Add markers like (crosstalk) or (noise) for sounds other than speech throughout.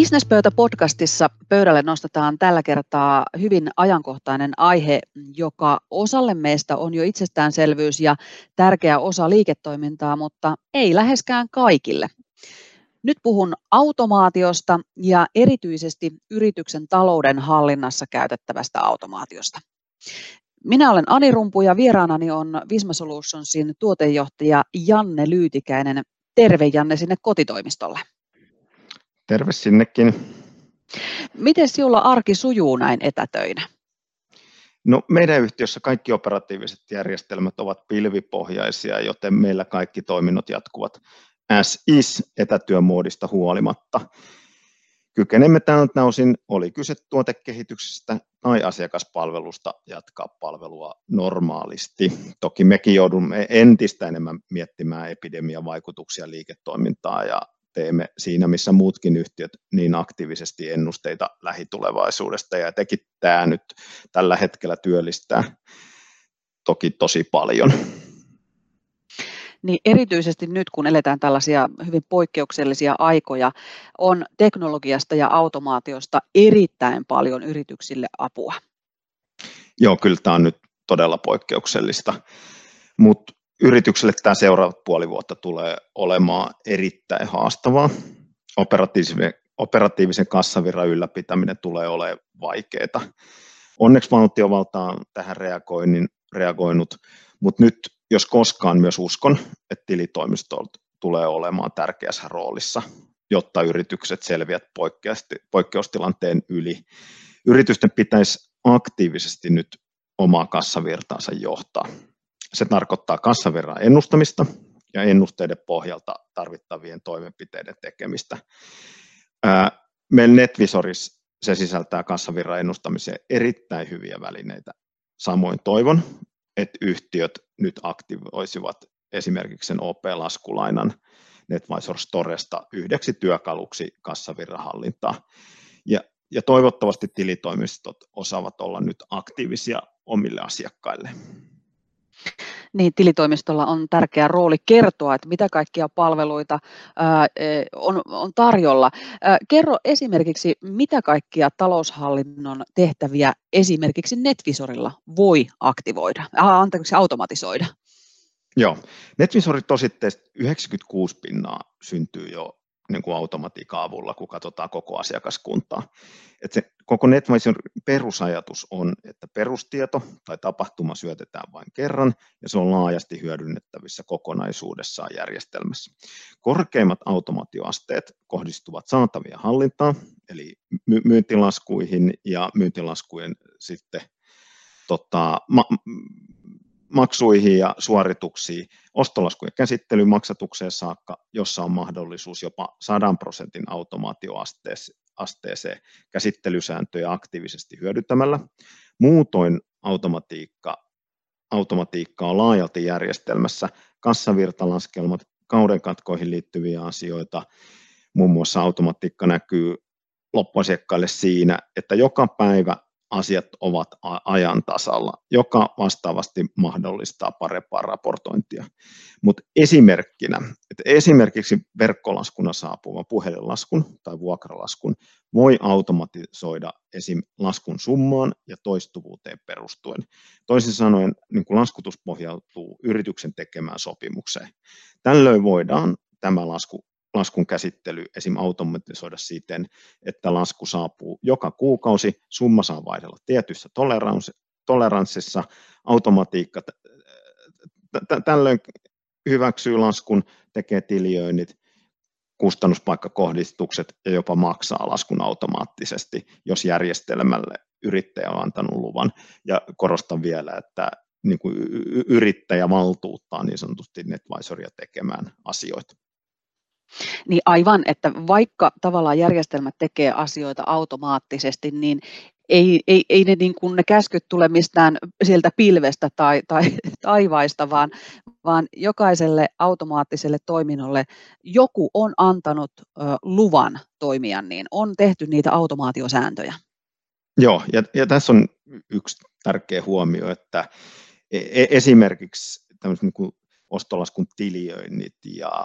Businesspöytä-podcastissa pöydälle nostetaan tällä kertaa hyvin ajankohtainen aihe, joka osalle meistä on jo itsestäänselvyys ja tärkeä osa liiketoimintaa, mutta ei läheskään kaikille. Nyt puhun automaatiosta ja erityisesti yrityksen talouden hallinnassa käytettävästä automaatiosta. Minä olen Ani Rumpu ja vieraanani on Visma Solutionsin tuotejohtaja Janne Lyytikäinen. Terve Janne sinne kotitoimistolle. Terve sinnekin. Miten sinulla arki sujuu näin etätöinä? No, meidän yhtiössä kaikki operatiiviset järjestelmät ovat pilvipohjaisia, joten meillä kaikki toiminnot jatkuvat as is etätyömuodista huolimatta. Kykenemme tältä osin, oli kyse tuotekehityksestä tai asiakaspalvelusta, jatkaa palvelua normaalisti. Toki mekin joudumme entistä enemmän miettimään epidemian vaikutuksia liiketoimintaa ja teemme siinä, missä muutkin yhtiöt niin aktiivisesti ennusteita lähitulevaisuudesta ja teki tämä nyt tällä hetkellä työllistää toki tosi paljon. Niin erityisesti nyt, kun eletään tällaisia hyvin poikkeuksellisia aikoja, on teknologiasta ja automaatiosta erittäin paljon yrityksille apua. Joo, kyllä tämä on nyt todella poikkeuksellista, mutta yritykselle tämä seuraavat puoli vuotta tulee olemaan erittäin haastavaa. Operatiivisen, operatiivisen kassavirran ylläpitäminen tulee olemaan vaikeaa. Onneksi valtiovalta on tähän reagoinnin, reagoinut, mutta nyt jos koskaan myös uskon, että tilitoimistot tulee olemaan tärkeässä roolissa, jotta yritykset selviät poikkeustilanteen yli. Yritysten pitäisi aktiivisesti nyt omaa kassavirtaansa johtaa. Se tarkoittaa kassavirran ennustamista ja ennusteiden pohjalta tarvittavien toimenpiteiden tekemistä. Meillä NetVisorissa se sisältää kassavirran ennustamiseen erittäin hyviä välineitä. Samoin toivon, että yhtiöt nyt aktivoisivat esimerkiksi sen OP-laskulainan NetVisor Storesta yhdeksi työkaluksi kassavirrahallintaa. Ja, ja toivottavasti tilitoimistot osaavat olla nyt aktiivisia omille asiakkaille niin tilitoimistolla on tärkeä rooli kertoa, että mitä kaikkia palveluita e, on, tarjolla. Kerro esimerkiksi, mitä kaikkia taloushallinnon tehtäviä esimerkiksi NetVisorilla voi aktivoida, anteeksi, automatisoida? Joo, NetVisorit tositteesta 96 pinnaa syntyy jo niin kuin automatiikan avulla, kun katsotaan koko asiakaskuntaa. Et se koko NetWisein perusajatus on, että perustieto tai tapahtuma syötetään vain kerran ja se on laajasti hyödynnettävissä kokonaisuudessaan järjestelmässä. Korkeimmat automaatioasteet kohdistuvat saatavia hallintaan, eli myyntilaskuihin ja myyntilaskujen sitten tota, ma- maksuihin ja suorituksiin, ostolaskujen käsittelyyn maksatukseen saakka, jossa on mahdollisuus jopa 100 prosentin automaatioasteeseen käsittelysääntöjä aktiivisesti hyödyntämällä. Muutoin automatiikka, automatiikka on laajalti järjestelmässä, kassavirtalaskelmat, kaudenkatkoihin liittyviä asioita, muun muassa automatiikka näkyy loppuasiakkaille siinä, että joka päivä asiat ovat ajan tasalla, joka vastaavasti mahdollistaa parempaa raportointia. Mutta esimerkkinä, että esimerkiksi verkkolaskuna saapuva puhelinlaskun tai vuokralaskun voi automatisoida esim. laskun summaan ja toistuvuuteen perustuen. Toisin sanoen niin kun laskutus pohjautuu yrityksen tekemään sopimukseen. Tällöin voidaan tämä lasku laskun käsittely esim. automatisoida siten, että lasku saapuu joka kuukausi, summa saa vaihdella tietyssä toleranssissa, automatiikka tällöin hyväksyy laskun, tekee tilioinnit, kustannuspaikkakohdistukset ja jopa maksaa laskun automaattisesti, jos järjestelmälle yrittäjä on antanut luvan. Ja korostan vielä, että niin kuin yrittäjä valtuuttaa niin sanotusti NetVisoria tekemään asioita. Niin aivan, että vaikka tavallaan järjestelmät tekee asioita automaattisesti, niin ei, ei, ei ne, niin kuin ne käskyt tule mistään sieltä pilvestä tai, tai (laughs) taivaista, vaan, vaan jokaiselle automaattiselle toiminnolle joku on antanut ö, luvan toimia, niin on tehty niitä automaatiosääntöjä. Joo, ja, ja tässä on yksi tärkeä huomio, että e, e, esimerkiksi tämmöiset niin ostolaskun tiliöinnit ja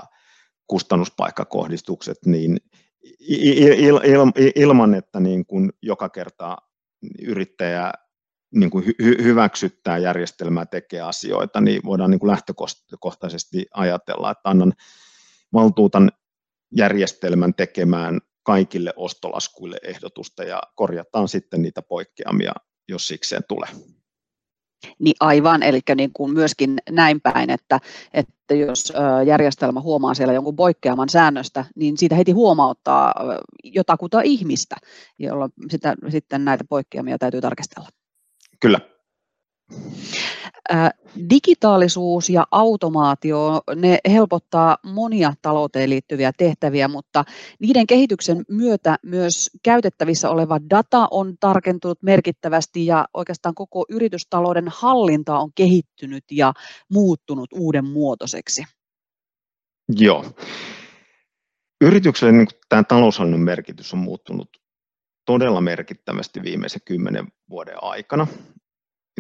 kustannuspaikkakohdistukset, niin il, il, ilman, että niin kuin joka kerta yrittäjä niin kuin hy, hyväksyttää järjestelmää, tekee asioita, niin voidaan niin kuin lähtökohtaisesti ajatella, että annan valtuutan järjestelmän tekemään kaikille ostolaskuille ehdotusta ja korjataan sitten niitä poikkeamia, jos sikseen tulee. Niin aivan, eli niin kuin myöskin näin päin, että, että jos järjestelmä huomaa siellä jonkun poikkeaman säännöstä, niin siitä heti huomauttaa jotakuta ihmistä, jolloin sitä, sitten näitä poikkeamia täytyy tarkastella. Kyllä. Digitaalisuus ja automaatio, ne helpottaa monia talouteen liittyviä tehtäviä, mutta niiden kehityksen myötä myös käytettävissä oleva data on tarkentunut merkittävästi ja oikeastaan koko yritystalouden hallinta on kehittynyt ja muuttunut uuden muotoiseksi. Joo. Yritykselle niin tämä taloushallinnon merkitys on muuttunut todella merkittävästi viimeisen kymmenen vuoden aikana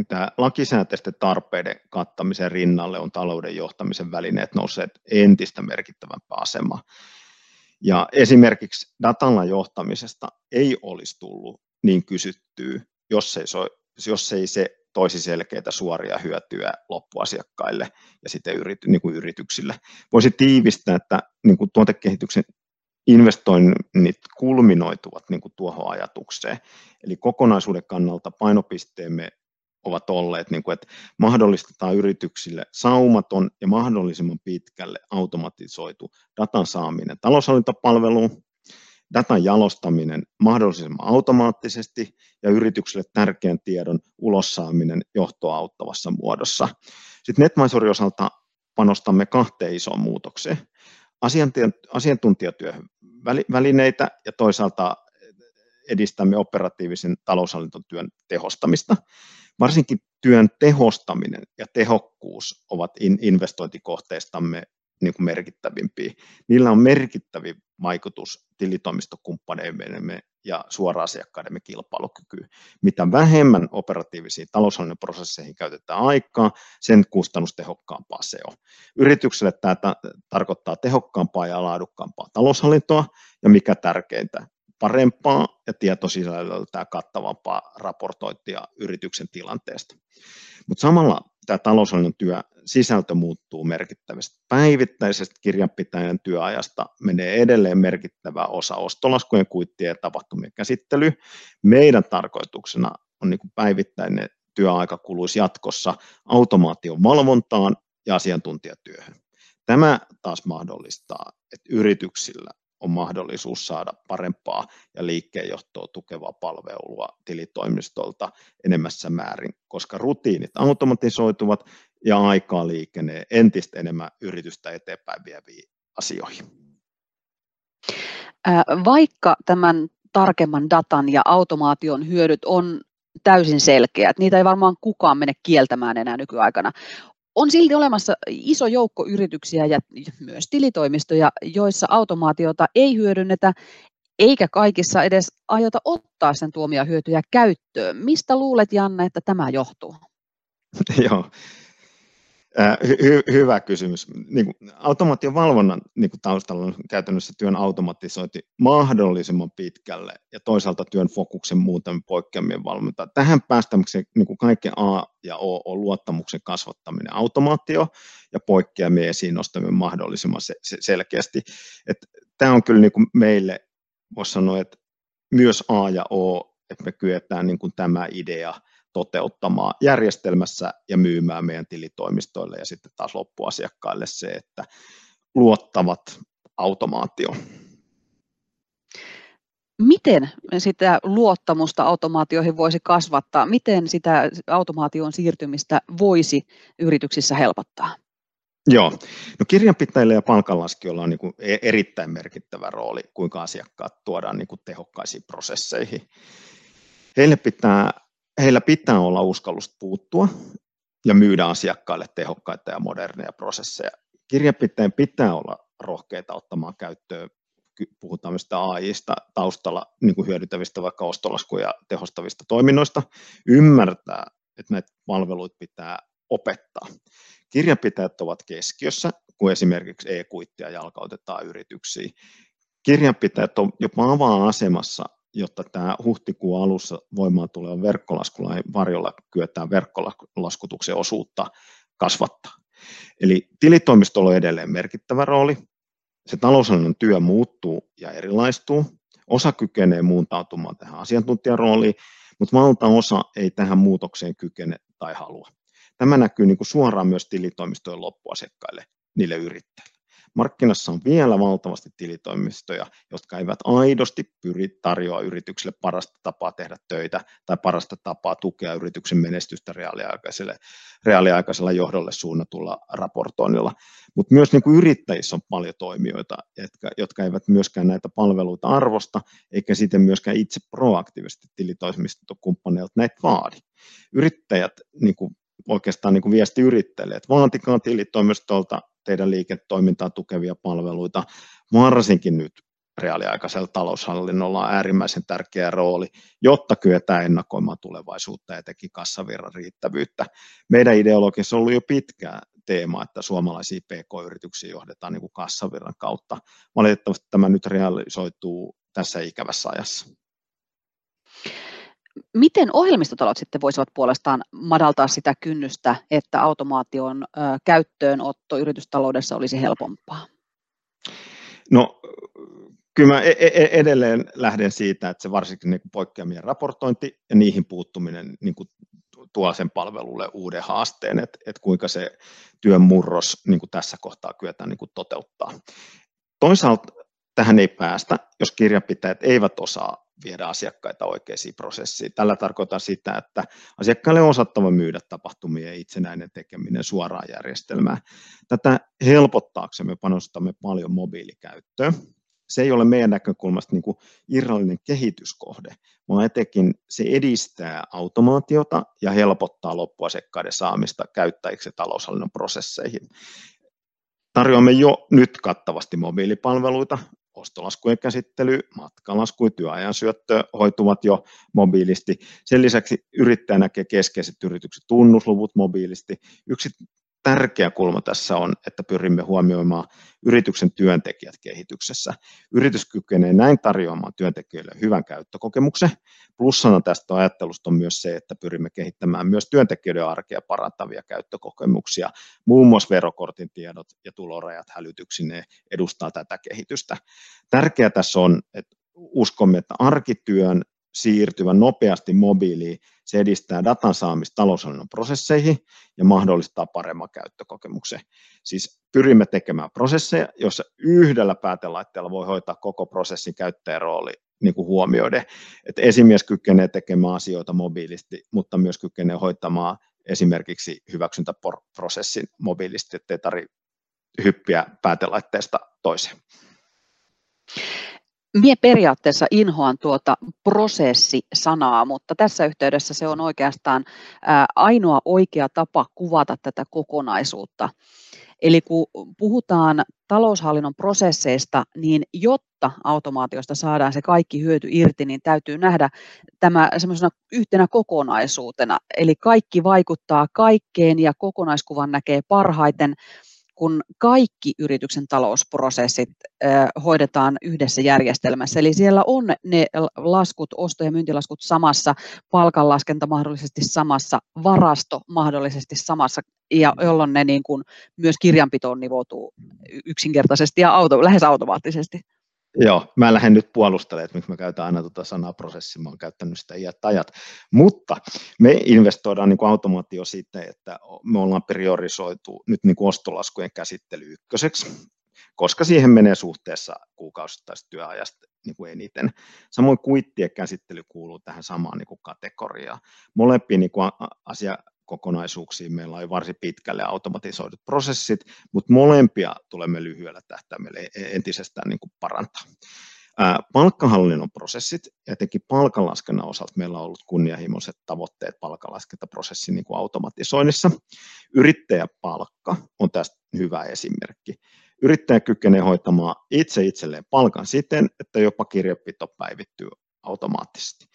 tämä lakisääteisten tarpeiden kattamisen rinnalle on talouden johtamisen välineet nousseet entistä merkittävämpää asemaa. Ja esimerkiksi datalla johtamisesta ei olisi tullut niin kysyttyä, jos ei, so, jos ei se toisi selkeitä suoria hyötyä loppuasiakkaille ja sitten yrity, niin kuin yrityksille. Voisi tiivistää, että niin kuin tuotekehityksen investoinnit kulminoituvat niin kuin tuohon ajatukseen. Eli kokonaisuuden kannalta painopisteemme ovat olleet, niin kuin, että mahdollistetaan yrityksille saumaton ja mahdollisimman pitkälle automatisoitu datan saaminen taloushallintapalveluun, datan jalostaminen mahdollisimman automaattisesti ja yrityksille tärkeän tiedon ulossaaminen johtoa auttavassa muodossa. Sitten NetMisorin osalta panostamme kahteen isoon muutokseen. Asiantuntijatyöhön välineitä ja toisaalta edistämme operatiivisen taloushallintotyön tehostamista. Varsinkin työn tehostaminen ja tehokkuus ovat investointikohteistamme niin kuin merkittävimpiä. Niillä on merkittävä vaikutus tilitoimistokumppaneidemme ja suora-asiakkaidemme kilpailukykyyn. Mitä vähemmän operatiivisiin taloushallinnon prosesseihin käytetään aikaa, sen kustannustehokkaampaa se on. Yritykselle tämä tarkoittaa tehokkaampaa ja laadukkaampaa taloushallintoa, ja mikä tärkeintä, parempaa ja tietosisällöltään kattavampaa raportointia yrityksen tilanteesta. Mutta samalla tämä taloushallinnon työ sisältö muuttuu merkittävästi. Päivittäisestä kirjanpitäjän työajasta menee edelleen merkittävä osa ostolaskujen, kuittien ja tapahtumien käsittely. Meidän tarkoituksena on niin päivittäinen työaika kuluisi jatkossa automaation valvontaan ja asiantuntijatyöhön. Tämä taas mahdollistaa, että yrityksillä on mahdollisuus saada parempaa ja liikkeenjohtoa tukevaa palvelua tilitoimistolta enemmässä määrin, koska rutiinit automatisoituvat ja aikaa liikenee entistä enemmän yritystä eteenpäin vieviin asioihin. Vaikka tämän tarkemman datan ja automaation hyödyt on täysin selkeät. Niitä ei varmaan kukaan mene kieltämään enää nykyaikana on silti olemassa iso joukko yrityksiä ja myös tilitoimistoja, joissa automaatiota ei hyödynnetä eikä kaikissa edes aiota ottaa sen tuomia hyötyjä käyttöön. Mistä luulet, Janne, että tämä johtuu? (laughs) Joo, Hy- hyvä kysymys. Niin kuin automaation valvonnan niin kuin taustalla on käytännössä työn automatisointi mahdollisimman pitkälle ja toisaalta työn fokuksen muutamien poikkeamien valvonta. Tähän päästämiseksi niin kuin kaiken A ja O on luottamuksen kasvattaminen automaatio ja poikkeamien esiin nostaminen mahdollisimman se- se- selkeästi. Et tämä on kyllä niin kuin meille, voisi sanoa, että myös A ja O, että me kyetään niin kuin tämä idea – toteuttamaan järjestelmässä ja myymään meidän tilitoimistoille ja sitten taas loppuasiakkaille se, että luottavat automaatio. Miten sitä luottamusta automaatioihin voisi kasvattaa? Miten sitä automaation siirtymistä voisi yrityksissä helpottaa? Joo, no kirjanpitäjille ja palkanlaskijoilla on niin kuin e-, erittäin merkittävä rooli, kuinka asiakkaat tuodaan niin kuin tehokkaisiin prosesseihin. Heille pitää heillä pitää olla uskallus puuttua ja myydä asiakkaille tehokkaita ja moderneja prosesseja. Kirjanpitäjän pitää olla rohkeita ottamaan käyttöön, puhutaan myös AIista taustalla niin kuin hyödyntävistä vaikka ostolaskuja tehostavista toiminnoista, ymmärtää, että näitä palveluita pitää opettaa. Kirjanpitäjät ovat keskiössä, kun esimerkiksi e-kuittia jalkautetaan yrityksiin. kirjanpitäjät on jopa avaa-asemassa, jotta tämä huhtikuun alussa voimaan tuleva verkkolaskulain varjolla kyetään verkkolaskutuksen osuutta kasvattaa. Eli tilitoimistolla on edelleen merkittävä rooli. Se taloushallinnon työ muuttuu ja erilaistuu. Osa kykenee muuntautumaan tähän asiantuntijarooliin, mutta valtaosa ei tähän muutokseen kykene tai halua. Tämä näkyy niin kuin suoraan myös tilitoimistojen loppuasiakkaille, niille yrittäjille. Markkinassa on vielä valtavasti tilitoimistoja, jotka eivät aidosti pyri tarjoa yritykselle parasta tapaa tehdä töitä tai parasta tapaa tukea yrityksen menestystä reaaliaikaiselle, reaaliaikaisella johdolle suunnatulla raportoinnilla. Mutta myös niin kuin yrittäjissä on paljon toimijoita, jotka, jotka eivät myöskään näitä palveluita arvosta, eikä sitten myöskään itse proaktiivisesti tilitoimistokumppaneilta näitä vaadi. Yrittäjät niin kuin oikeastaan niin kuin viesti yrittäjille, että vaatikaa tilitoimistolta teidän liiketoimintaa tukevia palveluita, varsinkin nyt reaaliaikaisella taloushallinnolla on äärimmäisen tärkeä rooli, jotta kyetään ennakoimaan tulevaisuutta ja teki kassavirran riittävyyttä. Meidän ideologiassa on ollut jo pitkään teema, että suomalaisia PK-yrityksiä johdetaan niin kuin kassavirran kautta. Valitettavasti tämä nyt realisoituu tässä ikävässä ajassa. Miten ohjelmistotalot sitten voisivat puolestaan madaltaa sitä kynnystä, että automaation käyttöönotto yritystaloudessa olisi helpompaa? No kyllä mä e-, e-, e-, edelleen lähden siitä, että se varsinkin niin poikkeamien raportointi ja niihin puuttuminen niin kuin tuo sen palvelulle uuden haasteen, että, että kuinka se työn murros niin kuin tässä kohtaa kyetään niin kuin toteuttaa. Toisaalta tähän ei päästä, jos kirjanpitäjät eivät osaa viedä asiakkaita oikeisiin prosessiin. Tällä tarkoitan sitä, että asiakkaille on osattava myydä tapahtumien itsenäinen tekeminen suoraan järjestelmään. Tätä helpottaaksemme panostamme paljon mobiilikäyttöön. Se ei ole meidän näkökulmasta niin kuin irrallinen kehityskohde, vaan etenkin se edistää automaatiota ja helpottaa loppuasiakkaiden saamista käyttäjiksi taloushallinnon prosesseihin. Tarjoamme jo nyt kattavasti mobiilipalveluita, ostolaskujen käsittely, matkalasku ja työajan syöttö hoituvat jo mobiilisti. Sen lisäksi yrittäjä näkee keskeiset yritykset tunnusluvut mobiilisti. Yksi tärkeä kulma tässä on, että pyrimme huomioimaan yrityksen työntekijät kehityksessä. Yritys kykenee näin tarjoamaan työntekijöille hyvän käyttökokemuksen. Plussana tästä ajattelusta on myös se, että pyrimme kehittämään myös työntekijöiden arkea parantavia käyttökokemuksia. Muun muassa verokortin tiedot ja tulorajat hälytyksineen edustaa tätä kehitystä. Tärkeää tässä on, että uskomme, että arkityön siirtyvän nopeasti mobiiliin, se edistää datan saamista taloushallinnon prosesseihin ja mahdollistaa paremman käyttökokemuksen. Siis pyrimme tekemään prosesseja, joissa yhdellä päätelaitteella voi hoitaa koko prosessin käyttäjärooli niin kuin huomioiden. Että esimies kykenee tekemään asioita mobiilisti, mutta myös kykenee hoitamaan esimerkiksi hyväksyntäprosessin mobiilisti, ettei tarvitse hyppiä päätelaitteesta toiseen. Mie periaatteessa inhoan tuota prosessi-sanaa, mutta tässä yhteydessä se on oikeastaan ainoa oikea tapa kuvata tätä kokonaisuutta. Eli kun puhutaan taloushallinnon prosesseista, niin jotta automaatiosta saadaan se kaikki hyöty irti, niin täytyy nähdä tämä semmoisena yhtenä kokonaisuutena. Eli kaikki vaikuttaa kaikkeen ja kokonaiskuvan näkee parhaiten kun kaikki yrityksen talousprosessit hoidetaan yhdessä järjestelmässä. Eli siellä on ne laskut, osto- ja myyntilaskut samassa, palkanlaskenta mahdollisesti samassa, varasto mahdollisesti samassa, ja jolloin ne niin kuin myös kirjanpitoon nivoutuu yksinkertaisesti ja auto, lähes automaattisesti. Joo, mä lähden nyt puolustelemaan, että miksi mä käytän aina tuota sanaa prosessi, mä oon käyttänyt sitä iät ajat, mutta me investoidaan niin kuin automaatio siitä, että me ollaan priorisoitu nyt niin kuin ostolaskujen käsittely ykköseksi, koska siihen menee suhteessa kuukausittaisesta työajasta niin kuin eniten. Samoin kuittien käsittely kuuluu tähän samaan niin kuin kategoriaan. Molempiin niin kuin asia, kokonaisuuksiin meillä on varsin pitkälle automatisoidut prosessit, mutta molempia tulemme lyhyellä tähtäimellä e-, entisestään niin kuin parantaa. Palkkahallinnon prosessit, etenkin palkanlaskennan osalta meillä on ollut kunnianhimoiset tavoitteet palkanlaskentaprosessin niin kuin automatisoinnissa. Yrittäjäpalkka on tästä hyvä esimerkki. Yrittäjä kykenee hoitamaan itse itselleen palkan siten, että jopa kirjepito päivittyy automaattisesti.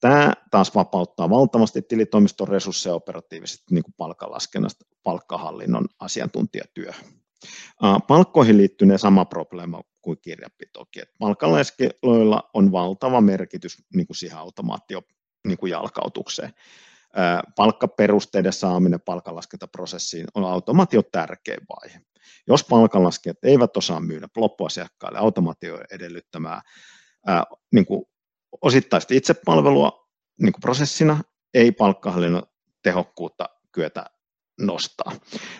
Tämä taas vapauttaa valtavasti tilitoimiston resursseja operatiivisesti niin kuin palkkalaskennasta palkkahallinnon asiantuntijatyöhön. Palkkoihin liittyy sama probleema kuin kirjapitokin. palkanlaskeloilla on valtava merkitys niin kuin siihen automaatio niin kuin jalkautukseen. Palkkaperusteiden saaminen palkanlaskentaprosessiin on automaatio tärkein vaihe. Jos palkanlaskijat eivät osaa myydä loppuasiakkaille automaatio edellyttämää ää, niin kuin osittaista itsepalvelua niin kuin prosessina, ei palkkahallinnon tehokkuutta kyetä nostaa.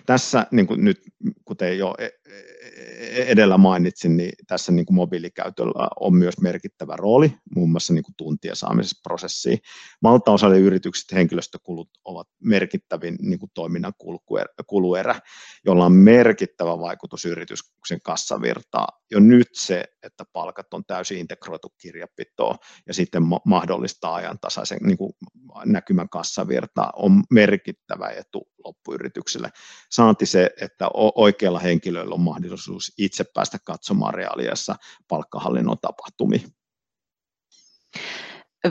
Tässä niin kuin nyt, kuten jo e, e, edellä mainitsin, niin tässä niin kuin mobiilikäytöllä on myös merkittävä rooli, muun muassa niin kuin tuntien saamisessa prosessiin. Valtaosalle yritykset henkilöstökulut ovat merkittävin niin kuin toiminnan kuluerä, jolla on merkittävä vaikutus yrityksen kassavirtaan. Jo nyt se, että palkat on täysin integroitu kirjapitoon ja sitten mahdollistaa ajantasaisen niin kuin näkymän kassavirtaa, on merkittävä etu loppuyritykselle. Saanti se, että oikealla henkilöllä on mahdollisuus itse päästä katsomaan reaaliassa palkkahallinnon tapahtumia.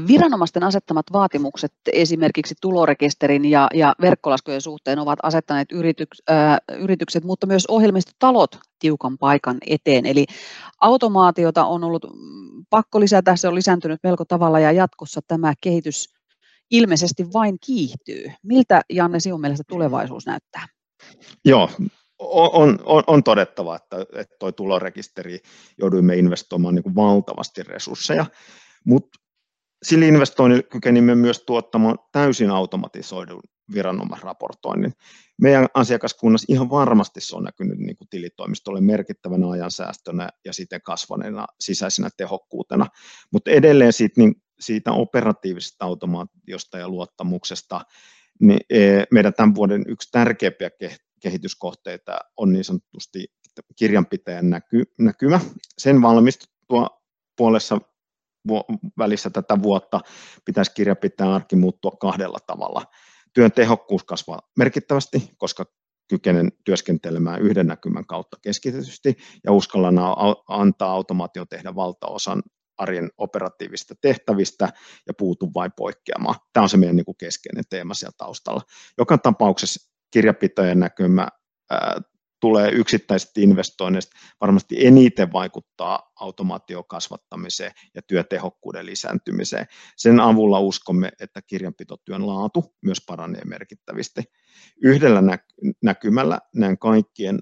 Viranomaisten asettamat vaatimukset esimerkiksi tulorekisterin ja, ja verkkolaskujen suhteen ovat asettaneet yrityks, äh, yritykset, mutta myös ohjelmistotalot tiukan paikan eteen. Eli automaatiota on ollut mm, pakko lisätä, se on lisääntynyt melko tavalla ja jatkossa tämä kehitys ilmeisesti vain kiihtyy. Miltä Janne sinun mielestä tulevaisuus näyttää? Joo, on, on, on todettava, että, tuo tulorekisteri jouduimme investoimaan niin kuin valtavasti resursseja, mutta sillä investoinnilla kykenimme myös tuottamaan täysin automatisoidun viranomaisraportoinnin. Meidän asiakaskunnassa ihan varmasti se on näkynyt niin kuin tilitoimistolle merkittävänä ajansäästönä ja sitten kasvaneena sisäisenä tehokkuutena, mutta edelleen siitä, niin siitä operatiivisesta automaatiosta ja luottamuksesta, niin meidän tämän vuoden yksi tärkeimpiä kehityskohteita on niin sanotusti kirjanpitäjän näky, näkymä. Sen valmistuttua puolessa välissä tätä vuotta pitäisi kirjanpitäjän arki muuttua kahdella tavalla. Työn tehokkuus kasvaa merkittävästi, koska kykenen työskentelemään yhden näkymän kautta keskitetysti ja uskallan antaa automaatio tehdä valtaosan arjen operatiivista tehtävistä ja puutu vain poikkeamaan. Tämä on se meidän niin kuin keskeinen teema siellä taustalla. Joka tapauksessa kirjapitojen näkymä ää, tulee yksittäisistä investoinneista varmasti eniten vaikuttaa automaation kasvattamiseen ja työtehokkuuden lisääntymiseen. Sen avulla uskomme, että kirjanpitotyön laatu myös paranee merkittävästi. Yhdellä näkymällä näen kaikkien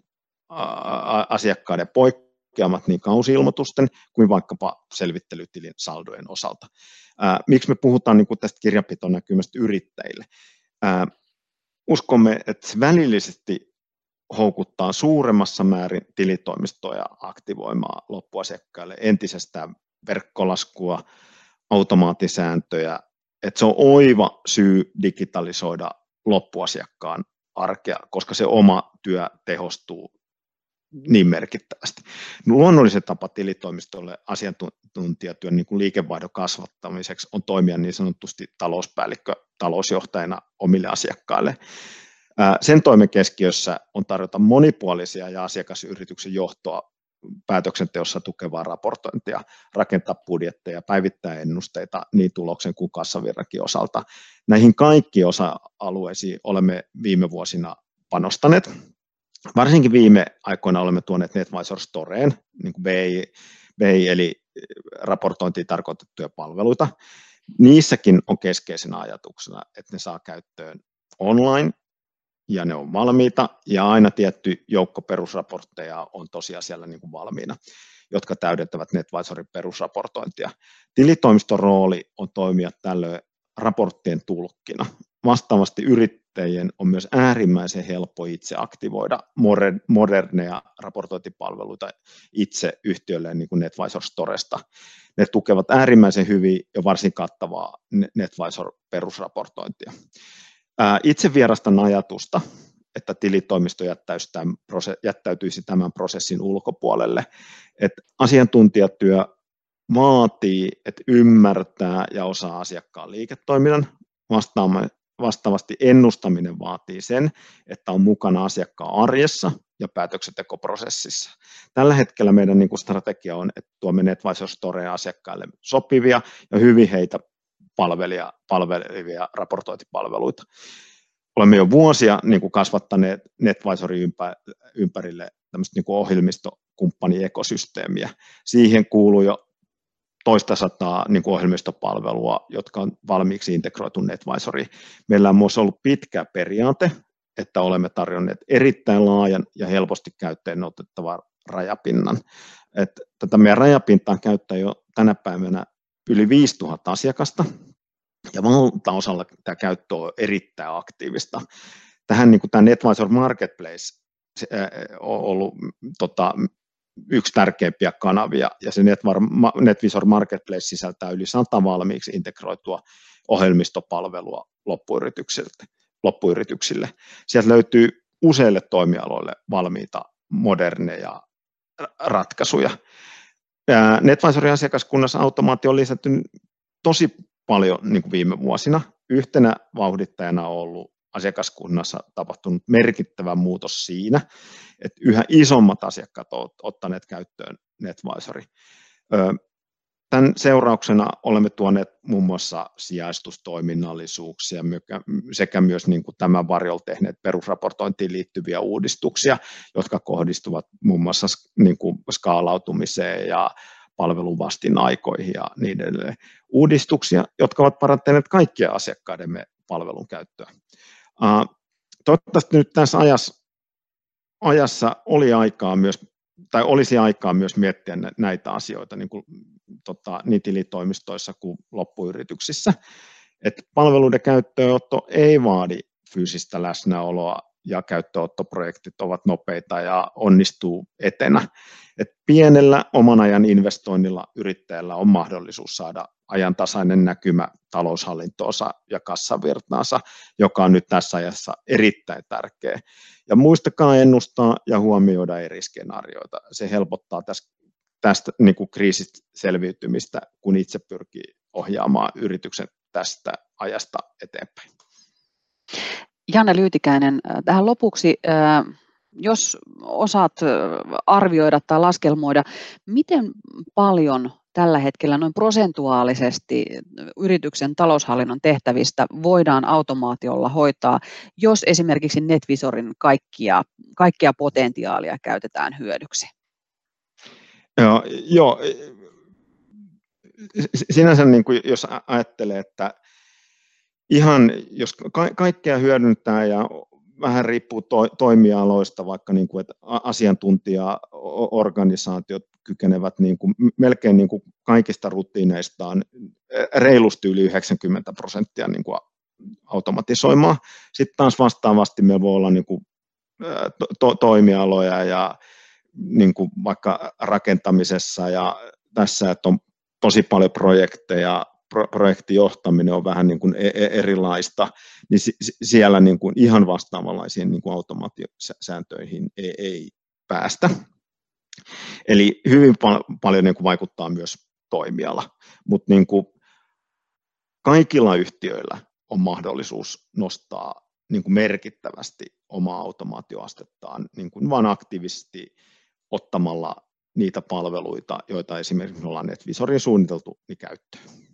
asiakkaiden poik- poikkeamat niin kausiilmoitusten kuin vaikkapa selvittelytilin saldojen osalta. Ää, miksi me puhutaan niin tästä kirjanpitonäkymästä yrittäjille? Ää, uskomme, että se välillisesti houkuttaa suuremmassa määrin tilitoimistoja aktivoimaan loppuasiakkaille entisestään verkkolaskua, automaattisääntöjä, että se on oiva syy digitalisoida loppuasiakkaan arkea, koska se oma työ tehostuu niin merkittävästi. Luonnolliset tapa tilitoimistolle asiantuntijatyön niin kuin liikevaihdon kasvattamiseksi on toimia niin sanotusti talouspäällikkö talousjohtajana omille asiakkaille. Sen toimen keskiössä on tarjota monipuolisia ja asiakasyrityksen johtoa päätöksenteossa tukevaa raportointia, rakentaa budjetteja, päivittää ennusteita niin tuloksen kuin kassavirrakin osalta. Näihin kaikkiin osa-alueisiin olemme viime vuosina panostaneet varsinkin viime aikoina olemme tuoneet NetVisor Storeen, niin kuin BI, BI eli raportointiin tarkoitettuja palveluita. Niissäkin on keskeisenä ajatuksena, että ne saa käyttöön online ja ne on valmiita ja aina tietty joukko perusraportteja on tosiaan siellä niin kuin valmiina, jotka täydentävät NetVisorin perusraportointia. Tilitoimiston rooli on toimia tällöin raporttien tulkkina. Vastaavasti yrit, yrittäjien on myös äärimmäisen helppo itse aktivoida moderneja raportointipalveluita itse yhtiölleen niin kuin NetVisor Storesta. Ne tukevat äärimmäisen hyvin ja varsin kattavaa NetVisor perusraportointia. Itse vierastan ajatusta, että tilitoimisto jättäytyisi tämän prosessin ulkopuolelle. Että asiantuntijatyö vaatii, että ymmärtää ja osaa asiakkaan liiketoiminnan vastaamaan vastaavasti ennustaminen vaatii sen, että on mukana asiakkaan arjessa ja päätöksentekoprosessissa. Tällä hetkellä meidän niin kuin strategia on, että tuomme NetVisor Storea asiakkaille sopivia ja hyvin heitä palvelia, palvelivia raportointipalveluita. Olemme jo vuosia niin kuin kasvattaneet NetVisorin ympärille tämmöistä niin kuin ohjelmisto kumppaniekosysteemiä. Siihen kuuluu jo toista sataa niin kuin ohjelmistopalvelua, jotka on valmiiksi integroitu NetVisori. Meillä on myös ollut pitkä periaate, että olemme tarjonneet erittäin laajan ja helposti käyttöön otettavan rajapinnan. Että tätä meidän rajapintaa käyttää jo tänä päivänä yli 5000 asiakasta, ja valtaosalla tämä käyttö on erittäin aktiivista. Tähän niin kuin tämä NetVisor Marketplace on ollut tota, yksi tärkeimpiä kanavia, ja se NetVisor Marketplace sisältää yli sata valmiiksi integroitua ohjelmistopalvelua loppuyrityksille. loppuyrityksille. Sieltä löytyy useille toimialoille valmiita moderneja ratkaisuja. NetVisorin asiakaskunnassa automaatio on lisätty tosi paljon niin kuin viime vuosina. Yhtenä vauhdittajana on ollut asiakaskunnassa tapahtunut merkittävä muutos siinä, että yhä isommat asiakkaat ovat ottaneet käyttöön NetVisori. Tämän seurauksena olemme tuoneet muun muassa sijaistustoiminnallisuuksia sekä myös niin kuin tämän varjolla tehneet perusraportointiin liittyviä uudistuksia, jotka kohdistuvat muun muassa niin kuin skaalautumiseen ja palvelun aikoihin ja niin edelleen. Uudistuksia, jotka ovat parantaneet kaikkia asiakkaidemme palvelun käyttöä. Toivottavasti nyt tässä ajassa, ajassa oli aikaa myös, tai olisi aikaa myös miettiä näitä asioita niin, kuin, tota, niin tilitoimistoissa kuin loppuyrityksissä. Et palveluiden käyttöönotto ei vaadi fyysistä läsnäoloa ja käyttöottoprojektit ovat nopeita ja onnistuu etenä. Et pienellä oman ajan investoinnilla yrittäjällä on mahdollisuus saada ajantasainen näkymä taloushallintoonsa ja kassavirtaansa, joka on nyt tässä ajassa erittäin tärkeä. Ja muistakaa ennustaa ja huomioida eri skenaarioita. Se helpottaa tästä, tästä niin kuin kriisistä selviytymistä, kun itse pyrkii ohjaamaan yrityksen tästä ajasta eteenpäin. Janne Lyytikäinen, äh, tähän lopuksi, äh, jos osaat äh, arvioida tai laskelmoida, miten paljon tällä hetkellä noin prosentuaalisesti yrityksen taloushallinnon tehtävistä voidaan automaatiolla hoitaa, jos esimerkiksi NetVisorin kaikkia, kaikkia potentiaalia käytetään hyödyksi? Joo, joo. sinänsä niin kuin jos ajattelee, että ihan, jos ka- kaikkea hyödyntää ja vähän riippuu to- toimialoista, vaikka niin kuin, että asiantuntijaorganisaatiot kykenevät niin kuin, melkein niin kuin kaikista rutiineistaan reilusti yli 90 prosenttia niin kuin automatisoimaan. Sitten taas vastaavasti meillä voi olla niin kuin, to- toimialoja ja niin kuin vaikka rakentamisessa ja tässä, että on tosi paljon projekteja, projektijohtaminen on vähän niin kuin e-, e-, erilaista, niin siellä niin kuin ihan vastaavanlaisiin niin kuin automaatiosääntöihin ei, ei päästä. Eli hyvin pal- paljon niin kuin vaikuttaa myös toimiala, mutta niin kaikilla yhtiöillä on mahdollisuus nostaa niin kuin merkittävästi omaa automaatioastettaan niin kuin vain aktiivisesti ottamalla niitä palveluita, joita esimerkiksi ollaan NetVisorin suunniteltu, niin käyttöön.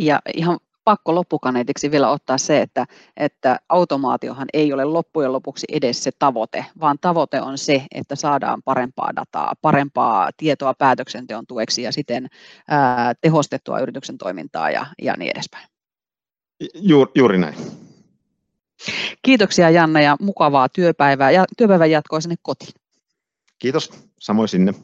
Ja ihan pakko loppukaneetiksi vielä ottaa se, että, että automaatiohan ei ole loppujen lopuksi edes se tavoite, vaan tavoite on se, että saadaan parempaa dataa, parempaa tietoa päätöksenteon tueksi ja siten ää, tehostettua yrityksen toimintaa ja, ja niin edespäin. Juuri, juuri näin. Kiitoksia Janne ja mukavaa työpäivää ja työpäivän jatkoa sinne kotiin. Kiitos, samoin sinne.